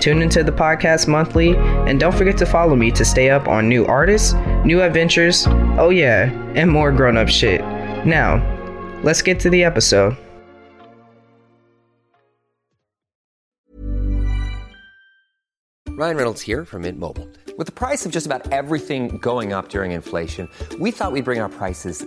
Tune into the podcast monthly and don't forget to follow me to stay up on new artists, new adventures, oh yeah, and more grown up shit. Now, let's get to the episode. Ryan Reynolds here from Mint Mobile. With the price of just about everything going up during inflation, we thought we'd bring our prices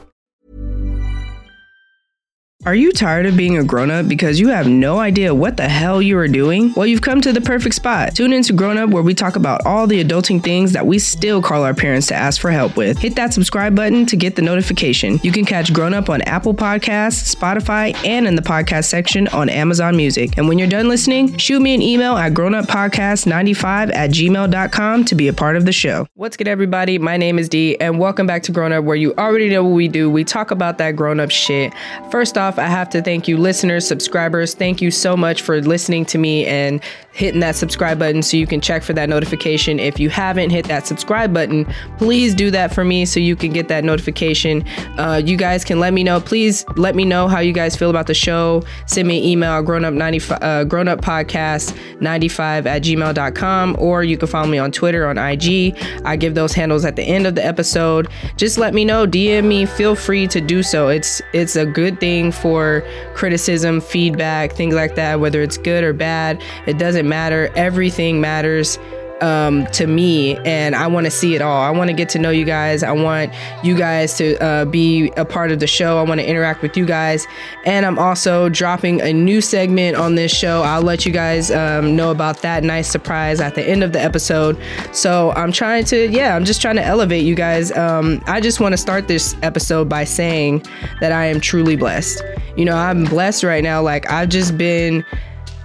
Are you tired of being a grown up because you have no idea what the hell you are doing? Well, you've come to the perfect spot. Tune into Grown Up where we talk about all the adulting things that we still call our parents to ask for help with. Hit that subscribe button to get the notification. You can catch Grown Up on Apple Podcasts, Spotify, and in the podcast section on Amazon Music. And when you're done listening, shoot me an email at grownuppodcast95 at gmail.com to be a part of the show. What's good, everybody? My name is Dee, and welcome back to Grown Up where you already know what we do. We talk about that grown up shit. First off, I have to thank you, listeners, subscribers. Thank you so much for listening to me and hitting that subscribe button so you can check for that notification. If you haven't hit that subscribe button, please do that for me so you can get that notification. Uh, you guys can let me know. Please let me know how you guys feel about the show. Send me an email, grown up 95, uh, grown up podcast 95 at gmail.com, or you can follow me on Twitter on IG. I give those handles at the end of the episode. Just let me know, DM me, feel free to do so. It's it's a good thing for criticism, feedback, things like that, whether it's good or bad. It doesn't matter. Everything matters um, to me, and I want to see it all. I want to get to know you guys. I want you guys to uh, be a part of the show. I want to interact with you guys, and I'm also dropping a new segment on this show. I'll let you guys um, know about that nice surprise at the end of the episode. So I'm trying to, yeah, I'm just trying to elevate you guys. Um, I just want to start this episode by saying that I am truly blessed. You know, I'm blessed right now. Like I've just been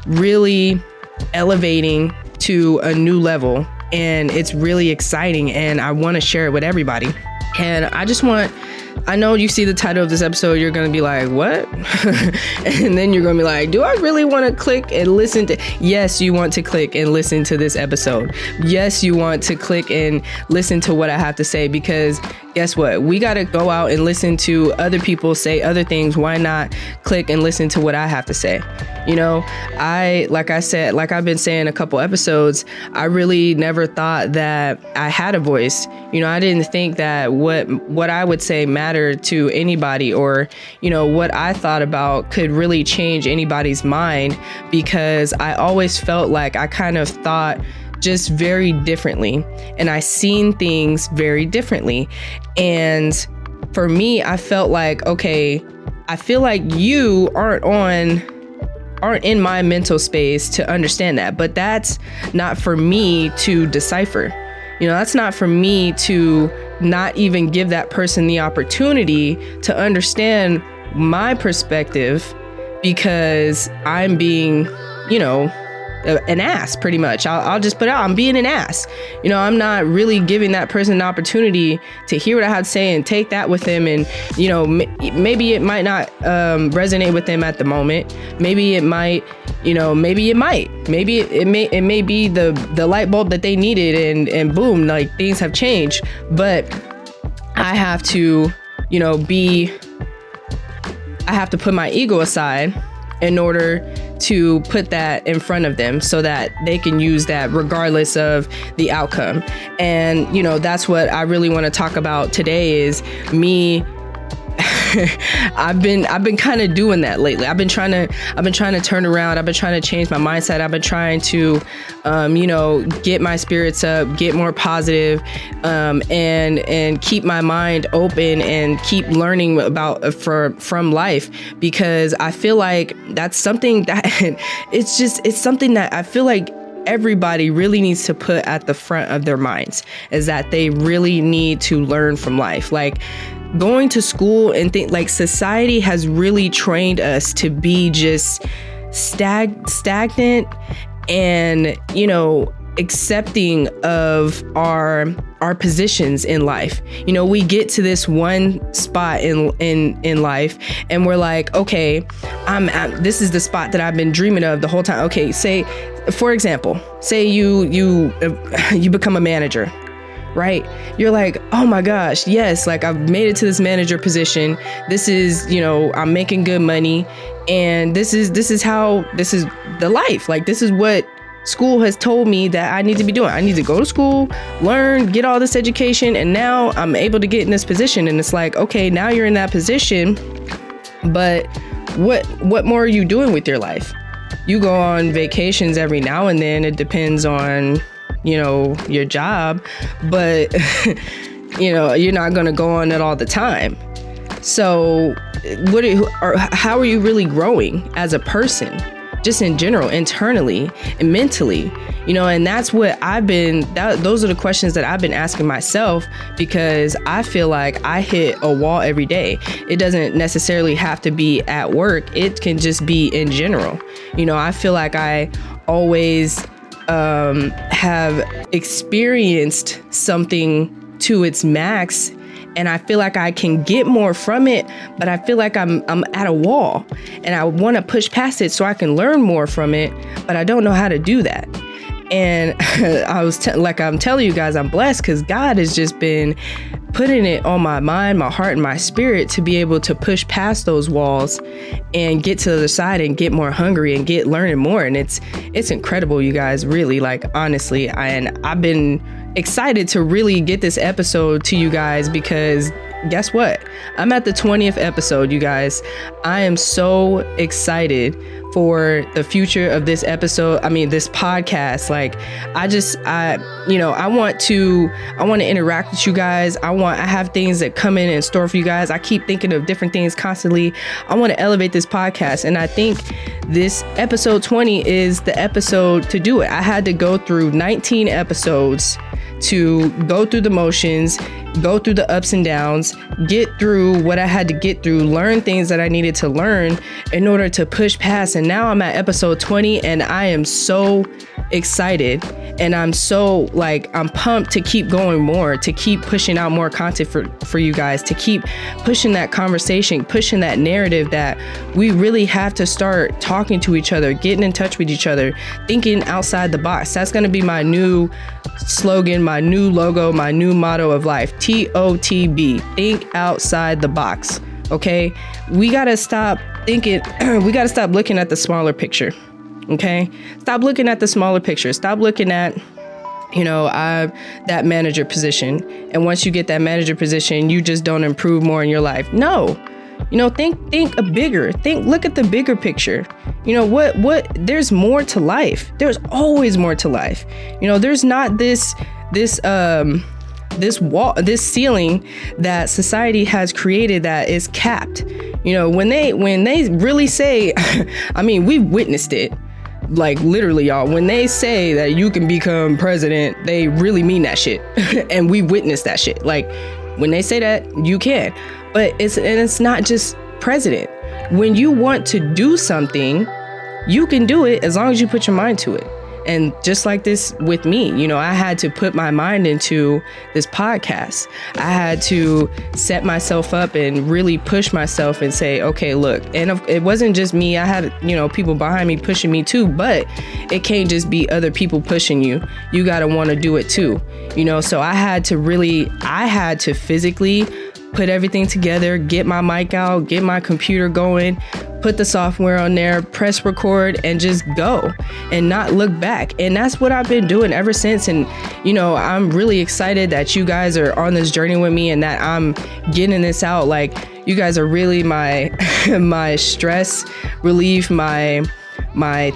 really elevating to a new level and it's really exciting and I want to share it with everybody. And I just want I know you see the title of this episode, you're gonna be like, what? and then you're gonna be like, do I really wanna click and listen to? Yes, you want to click and listen to this episode. Yes, you want to click and listen to what I have to say because guess what? We gotta go out and listen to other people say other things. Why not click and listen to what I have to say? You know, I, like I said, like I've been saying a couple episodes, I really never thought that I had a voice. You know, I didn't think that what, what I would say mattered to anybody or, you know, what I thought about could really change anybody's mind because I always felt like I kind of thought just very differently and I seen things very differently. And for me, I felt like, okay, I feel like you aren't on aren't in my mental space to understand that. But that's not for me to decipher. You know, that's not for me to not even give that person the opportunity to understand my perspective because I'm being, you know, an ass pretty much. I'll, I'll, just put out, I'm being an ass. You know, I'm not really giving that person an opportunity to hear what I have to say and take that with them. And, you know, m- maybe it might not um, resonate with them at the moment. Maybe it might, you know, maybe it might. Maybe it, it may it may be the the light bulb that they needed and and boom, like things have changed. But I have to, you know, be I have to put my ego aside in order to put that in front of them so that they can use that regardless of the outcome. And you know, that's what I really want to talk about today is me I've been I've been kind of doing that lately. I've been trying to I've been trying to turn around. I've been trying to change my mindset. I've been trying to, um, you know, get my spirits up, get more positive, um, and and keep my mind open and keep learning about uh, for from life because I feel like that's something that it's just it's something that I feel like everybody really needs to put at the front of their minds is that they really need to learn from life. Like going to school and think like society has really trained us to be just stag stagnant and you know accepting of our our positions in life. You know, we get to this one spot in in in life and we're like, okay, I'm at, this is the spot that I've been dreaming of the whole time. Okay, say for example, say you you uh, you become a manager right? You're like, oh my gosh, yes, like I've made it to this manager position. This is, you know, I'm making good money and this is this is how this is the life. Like this is what school has told me that I need to be doing. I need to go to school, learn, get all this education, and now I'm able to get in this position. And it's like, okay, now you're in that position, but what what more are you doing with your life? You go on vacations every now and then. It depends on, you know, your job, but you know, you're not going to go on it all the time. So, what are or how are you really growing as a person? just in general, internally and mentally, you know, and that's what I've been, that, those are the questions that I've been asking myself because I feel like I hit a wall every day. It doesn't necessarily have to be at work, it can just be in general. You know, I feel like I always um, have experienced something to its max and I feel like I can get more from it, but I feel like I'm I'm at a wall and I want to push past it so I can learn more from it, but I don't know how to do that. And I was te- like I'm telling you guys I'm blessed cuz God has just been putting it on my mind, my heart and my spirit to be able to push past those walls and get to the other side and get more hungry and get learning more and it's it's incredible you guys really like honestly and I've been excited to really get this episode to you guys because guess what? I'm at the 20th episode, you guys. I am so excited for the future of this episode. I mean, this podcast. Like, I just, I, you know, I want to, I want to interact with you guys. I want, I have things that come in and store for you guys. I keep thinking of different things constantly. I want to elevate this podcast. And I think this episode 20 is the episode to do it. I had to go through 19 episodes to go through the motions, go through the ups and downs, get through what I had to get through, learn things that I needed to learn in order to push past. And now I'm at episode 20 and I am so excited and I'm so like I'm pumped to keep going more, to keep pushing out more content for for you guys, to keep pushing that conversation, pushing that narrative that we really have to start talking to each other, getting in touch with each other, thinking outside the box. That's going to be my new slogan, my new logo, my new motto of life. T O T B. Think outside the box. Okay? We got to stop thinking we got to stop looking at the smaller picture. Okay? Stop looking at the smaller picture. Stop looking at you know, I that manager position. And once you get that manager position, you just don't improve more in your life. No. You know, think think a bigger. Think look at the bigger picture. You know, what what there's more to life. There's always more to life. You know, there's not this this um this wall this ceiling that society has created that is capped. You know, when they when they really say I mean, we've witnessed it like literally y'all when they say that you can become president they really mean that shit and we witnessed that shit like when they say that you can but it's and it's not just president when you want to do something you can do it as long as you put your mind to it and just like this with me, you know, I had to put my mind into this podcast. I had to set myself up and really push myself and say, okay, look, and it wasn't just me. I had, you know, people behind me pushing me too, but it can't just be other people pushing you. You got to want to do it too, you know? So I had to really, I had to physically put everything together, get my mic out, get my computer going, put the software on there, press record, and just go and not look back. And that's what I've been doing ever since. And, you know, I'm really excited that you guys are on this journey with me and that I'm getting this out. Like, you guys are really my my stress relief, my my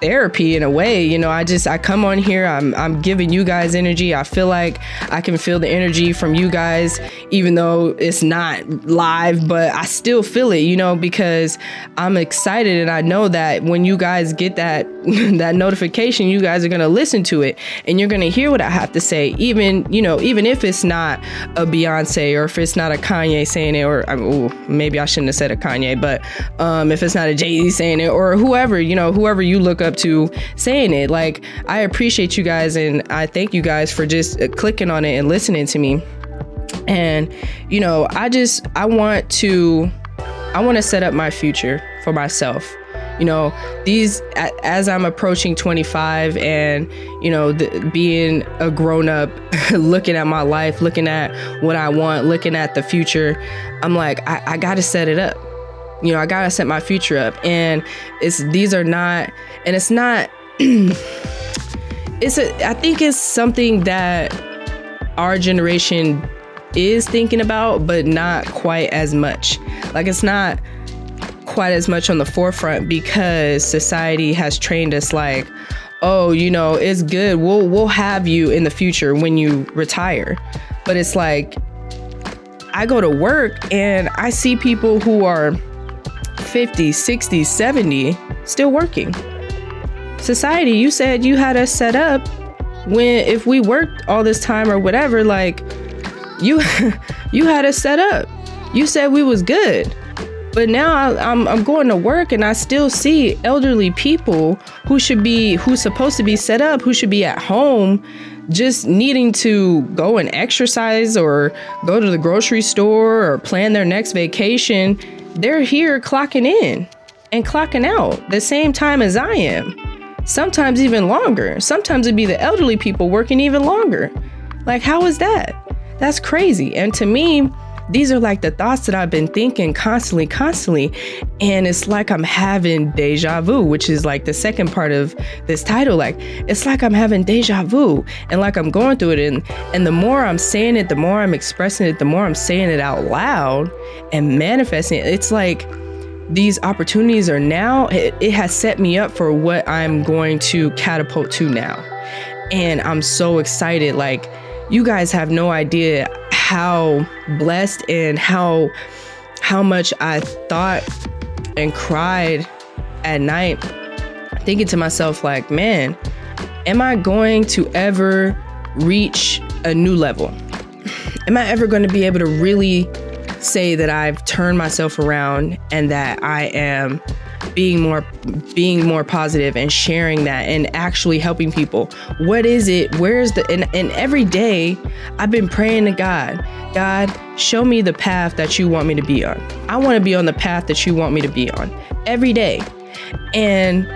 therapy in a way. You know, I just I come on here, I'm I'm giving you guys energy. I feel like I can feel the energy from you guys even though it's not live, but I still feel it, you know, because I'm excited and I know that when you guys get that that notification, you guys are to listen to it and you're to hear what I have to say even, you know, even if it's not a Beyonce or if it's not a Kanye saying it or ooh, maybe I shouldn't have said a Kanye, but um if it's not a Jay-Z saying it or whoever, you know, whoever you look up up to saying it. Like, I appreciate you guys and I thank you guys for just uh, clicking on it and listening to me. And, you know, I just, I want to, I want to set up my future for myself you know these as i'm approaching 25 and you know the, being a grown up looking at my life looking at what i want looking at the future i'm like i, I gotta set it up you know i gotta set my future up. And it's these are not and it's not it's a i think it's something that our generation is thinking about but not quite as much. Like it's not quite as much on the forefront because society has trained us like oh you know it's good. We'll we'll have you in the future when you retire. But it's like i go to work and i see people who are 50, 60, 70 still working. Society, you said you had us set up when if we worked all this time or whatever, like you you had us set up. You said we was good. But now I, I'm, I'm going to work and I still see elderly people who should be who's supposed to be set up, who should be at home just needing to go and exercise or go to the grocery store or plan their next vacation they're here clocking in and clocking out the same time as I am. Sometimes even longer. Sometimes it'd be the elderly people working even longer. Like, how is that? That's crazy. And to me, these are like the thoughts that I've been thinking constantly, constantly. And it's like I'm having deja vu, which is like the second part of this title. Like, it's like I'm having deja vu and like I'm going through it. And, and the more I'm saying it, the more I'm expressing it, the more I'm saying it out loud and manifesting it. It's like, these opportunities are now, it, it has set me up for what I'm going to catapult to now. And I'm so excited. Like, you guys have no idea how blessed and how how much I thought and cried at night thinking to myself like, man, am I going to ever reach a new level? Am I ever going to be able to really say that I've turned myself around and that I am being more being more positive and sharing that and actually helping people. What is it? Where's the and, and every day i've been praying to god god show me the path that you want me to be on. I want to be on the path that you want me to be on every day. And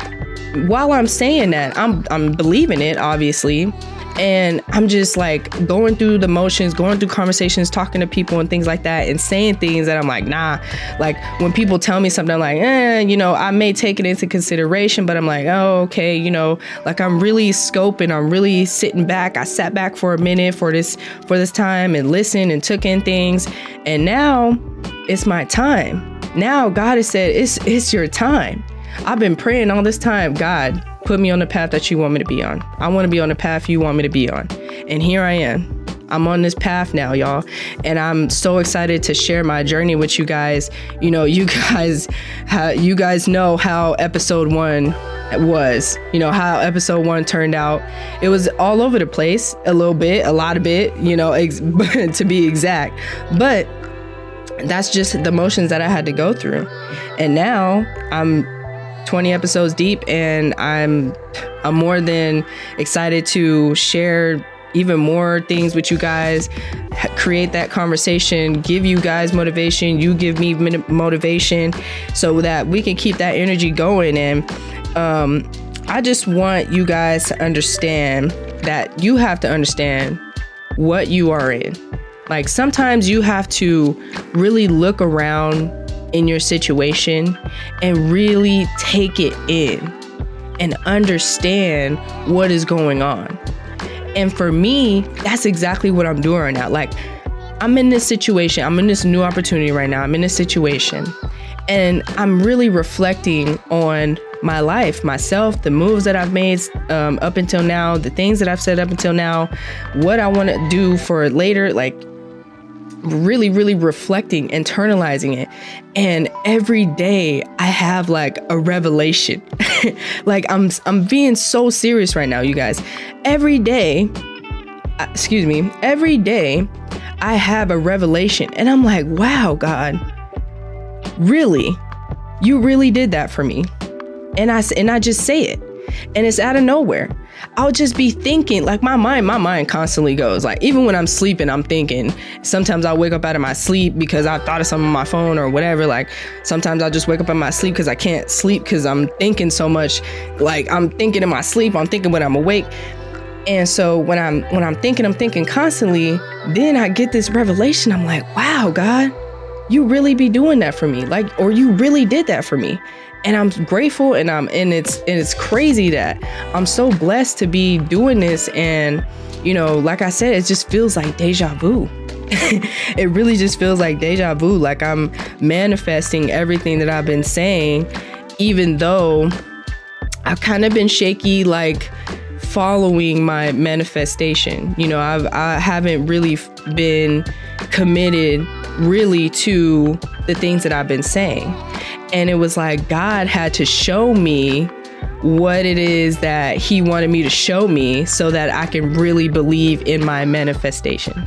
while i'm saying that i'm i'm believing it obviously and I'm just like going through the motions, going through conversations, talking to people and things like that, and saying things that I'm like, nah. Like when people tell me something, I'm like, eh, you know, I may take it into consideration, but I'm like, oh, okay, you know, like I'm really scoping, I'm really sitting back. I sat back for a minute for this for this time and listened and took in things, and now it's my time. Now God has said, it's it's your time. I've been praying all this time, God Put me on the path that you want me to be on. I want to be on the path you want me to be on. And here I am. I'm on this path now, y'all. And I'm so excited to share my journey with you guys. You know, you guys you guys know how episode 1 was. You know, how episode 1 turned out. It was all over the place, a little bit, a lot of bit, you know, ex- to be exact. But that's just the motions that I had to go through. And now I'm 20 episodes deep and I'm I'm more than excited to share even more things with you guys, create that conversation, give you guys motivation, you give me motivation so that we can keep that energy going and um, I just want you guys to understand that you have to understand what you are in. Like sometimes you have to really look around in your situation and really take it in and understand what is going on. And for me, that's exactly what I'm doing right now. Like, I'm in this situation, I'm in this new opportunity right now, I'm in this situation, and I'm really reflecting on my life, myself, the moves that I've made um, up until now, the things that I've said up until now, what I want to do for later. Like, really, really reflecting, internalizing it. And every day I have like a revelation. like I'm I'm being so serious right now, you guys. Every day, uh, excuse me, every day I have a revelation and I'm like, "Wow, God. Really? You really did that for me." And I and I just say it. And it's out of nowhere. I'll just be thinking, like my mind, my mind constantly goes. Like even when I'm sleeping, I'm thinking. Sometimes I'll wake up out of my sleep because I thought of something on my phone or whatever. Like sometimes I'll just wake up in my sleep because I can't sleep because I'm thinking so much. Like I'm thinking in my sleep, I'm thinking when I'm awake. And so when I'm when I'm thinking, I'm thinking constantly, then I get this revelation. I'm like, wow, God, you really be doing that for me. Like, or you really did that for me and I'm grateful and I'm and it's and it's crazy that I'm so blessed to be doing this. And you know like I said it just feels like deja vu. It really just feels like deja vu. Like I'm manifesting everything that I've been saying even though I've kind of been shaky like following my manifestation. You know I've I haven't really been committed really to the things that I've been saying and it was like God had to show me what it is that He wanted me to show me so that I can really believe in my manifestation.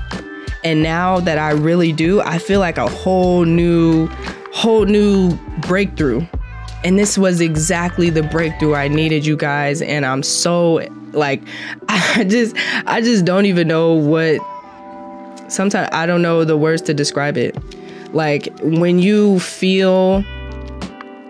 And now that I really do, I feel like a whole new, whole new breakthrough. And this was exactly the breakthrough I needed, you guys. And I'm so like, I just, I just don't even know what. Sometimes I don't know the words to describe it. Like when you feel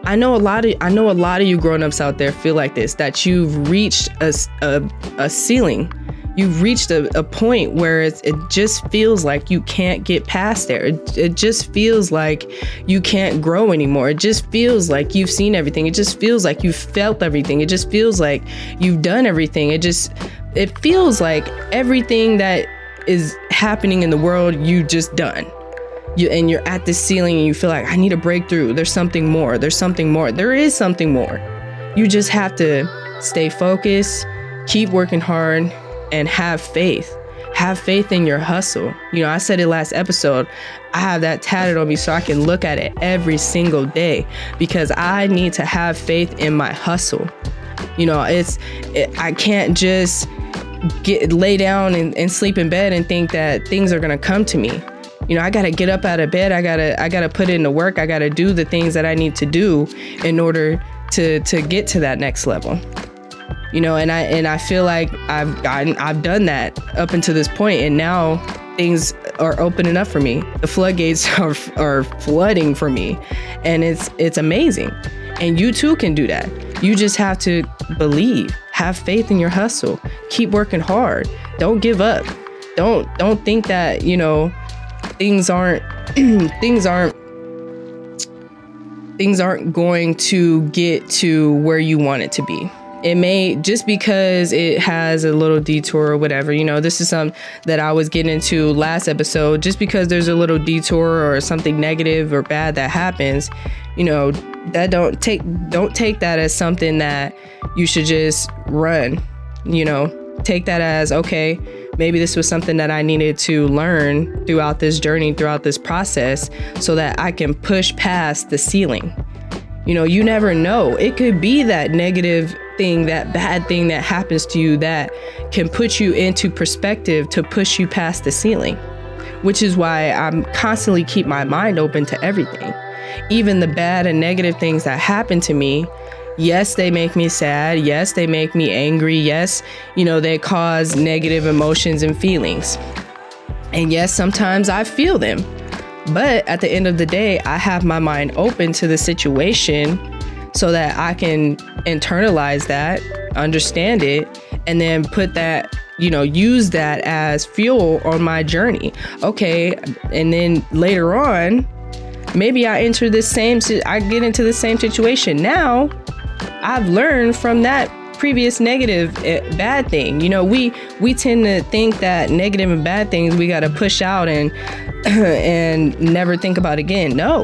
I know a lot of I know a lot of you grown-ups out there feel like this that you've reached a, a, a ceiling. You've reached a, a point where it just feels like you can't get past there. It, it just feels like you can't grow anymore. It just feels like you've seen everything. It just feels like you've felt everything. It just feels like you've done everything. It just it feels like everything that is happening in the world you just done you and you're at this ceiling and you feel like I need a breakthrough. There's something more. There's something more. There is something more. You just have to stay focused, keep working hard, and have faith. Have faith in your hustle. You know, I said it last episode. I have that tatted on me so I can look at it every single day because I need to have faith in my hustle. You know, it's it, I can't just get lay down and, and sleep in bed and think that things are gonna come to me you know i gotta get up out of bed. I gotta i gotta put in the work. I gotta do the things that i need to do in order to to get to that next level. You know and i and i feel like i've gotten i've done that up until this point and now things are opening up for me. The floodgates are are flooding for me and it's it's amazing. And you too can do that. You just have to believe have faith in your hustle. Keep working hard. Don't give up. Don't don't think that you know things aren't things aren't things aren't going to get to where you want it to be. It may just because it has a little detour or whatever, you know, this is something that I was getting into last episode. Just because there's a little detour or something negative or bad that happens, you know, that don't take don't take that as something that you should just run, you know. Take that as okay, maybe this was something that I needed to learn throughout this journey, throughout this process, so that I can push past the ceiling. You know, you never know. It could be that negative thing, that bad thing that happens to you that can put you into perspective to push you past the ceiling, which is why I'm constantly keep my mind open to everything. Even the bad and negative things that happen to me, Yes, they make me sad. Yes, they make me angry. Yes, you know, they cause negative emotions and feelings. And yes, sometimes I feel them. But at the end of the day, I have my mind open to the situation so that I can internalize that, understand it, and then put that, you know, use that as fuel on my journey. Okay. And then later on, maybe I enter this same, I get into the same situation. Now I've learned from that previous negative eh, bad thing. You know, we we tend to think that negative and bad things we got to push out and and never think about again. No.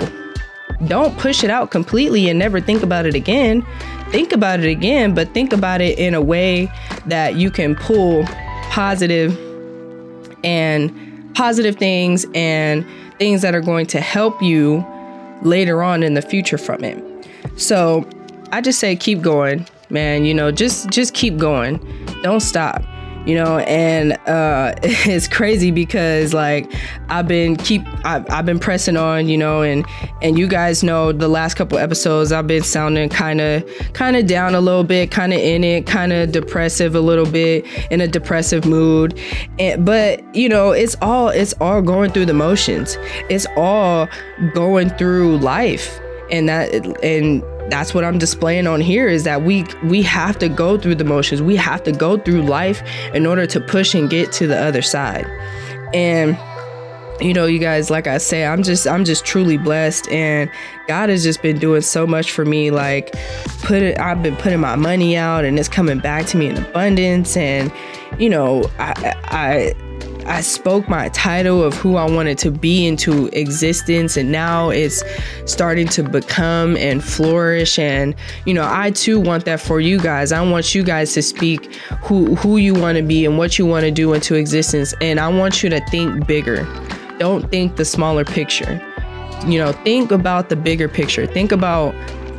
Don't push it out completely and never think about it again. Think about it again, but think about it in a way that you can pull positive and positive things and things that are going to help you later on in the future from it. So, I just say keep going man you know just just keep going. Don't stop you know and uh it's crazy because like i've been keep I've, I've been pressing on you know and and you guys know the last couple episodes i've been sounding kind of kind of down a little bit kind of in it kind of depressive a little bit in a depressive mood. And but you know it's all it's all going through the motions. It's all going through life. And that and that's what I'm displaying on here is that we we have to go through the motions. We have to go through life in order to push and get to the other side. And you know, you guys, like I say, I'm just I'm just truly blessed and God has just been doing so much for me. Like put it I've been putting my money out and it's coming back to me in abundance and you know, I I I spoke my title of who I wanted to be into existence, and now it's starting to become and flourish. And you know, I too want that for you guys. I want you guys to speak who who you want to be and what you want to do into existence. And I want you to think bigger. Don't think the smaller picture. You know, think about the bigger picture. Think about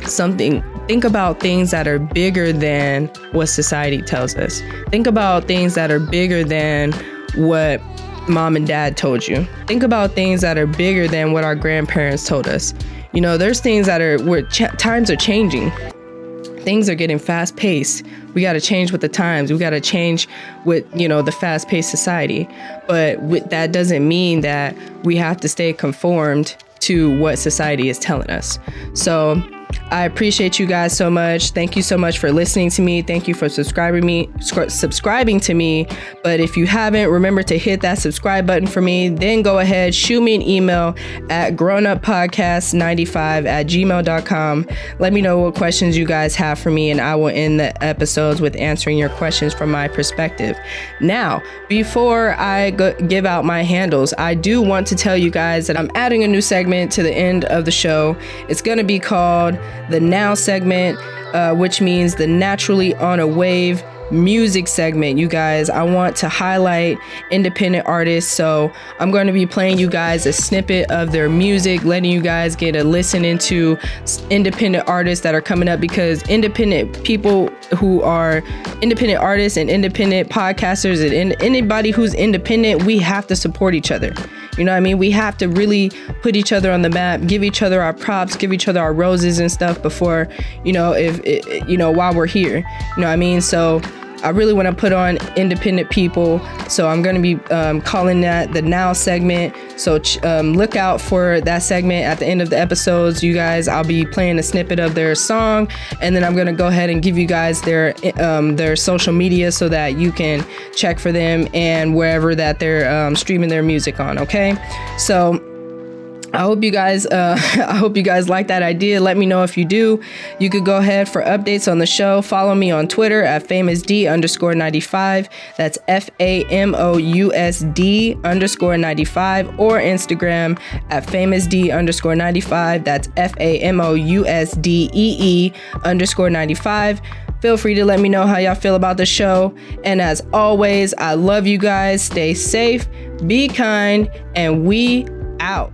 something think about things that are bigger than what society tells us. Think about things that are bigger than what mom and dad told you. Think about things that are bigger than what our grandparents told us. You know, there's things that are where ch- times are changing. Things are getting fast paced. We got to change with the times. We got to change with, you know, the fast paced society. But with, that doesn't mean that we have to stay conformed to what society is telling us. So, I appreciate you guys so much. Thank you so much for listening to me. Thank you for subscribing me, subscribing to me. But if you haven't, remember to hit that subscribe button for me. Then go ahead, shoot me an email at grownuppodcast95 at gmail.com. Let me know what questions you guys have for me, and I will end the episodes with answering your questions from my perspective. Now, before I go- give out my handles, I do want to tell you guys that I'm adding a new segment to the end of the show. It's going to be called the now segment, uh, which means the naturally on a wave music segment, you guys. I want to highlight independent artists. So I'm going to be playing you guys a snippet of their music, letting you guys get a listen into independent artists that are coming up because independent people who are independent artists and independent podcasters and anybody who's independent, we have to support each other. You know what I mean? We have to really put each other on the map, give each other our props, give each other our roses and stuff before, you know, if, you know, while we're here. You know what I mean? So, I really want to put on independent people. So I'm going to be um, calling that the Now segment. So um, look out for that segment at the end of the episodes. You guys, I'll be playing a snippet of their song, and then I'm going to go ahead and give you guys their um, their social media so that you can check for them and wherever that they're um, streaming their music on. Okay, so. I hope you guys uh, I hope you guys like that idea. Let me know if you do. You could go ahead for updates on the show. Follow me on Twitter at famousd underscore 95. That's F A M O U S D underscore 95 or Instagram at famousd underscore 95. That's F A M O U S D E E underscore 95. Feel free to let me know how y'all feel about the show. And as always, I love you guys. Stay safe, be kind, and we out.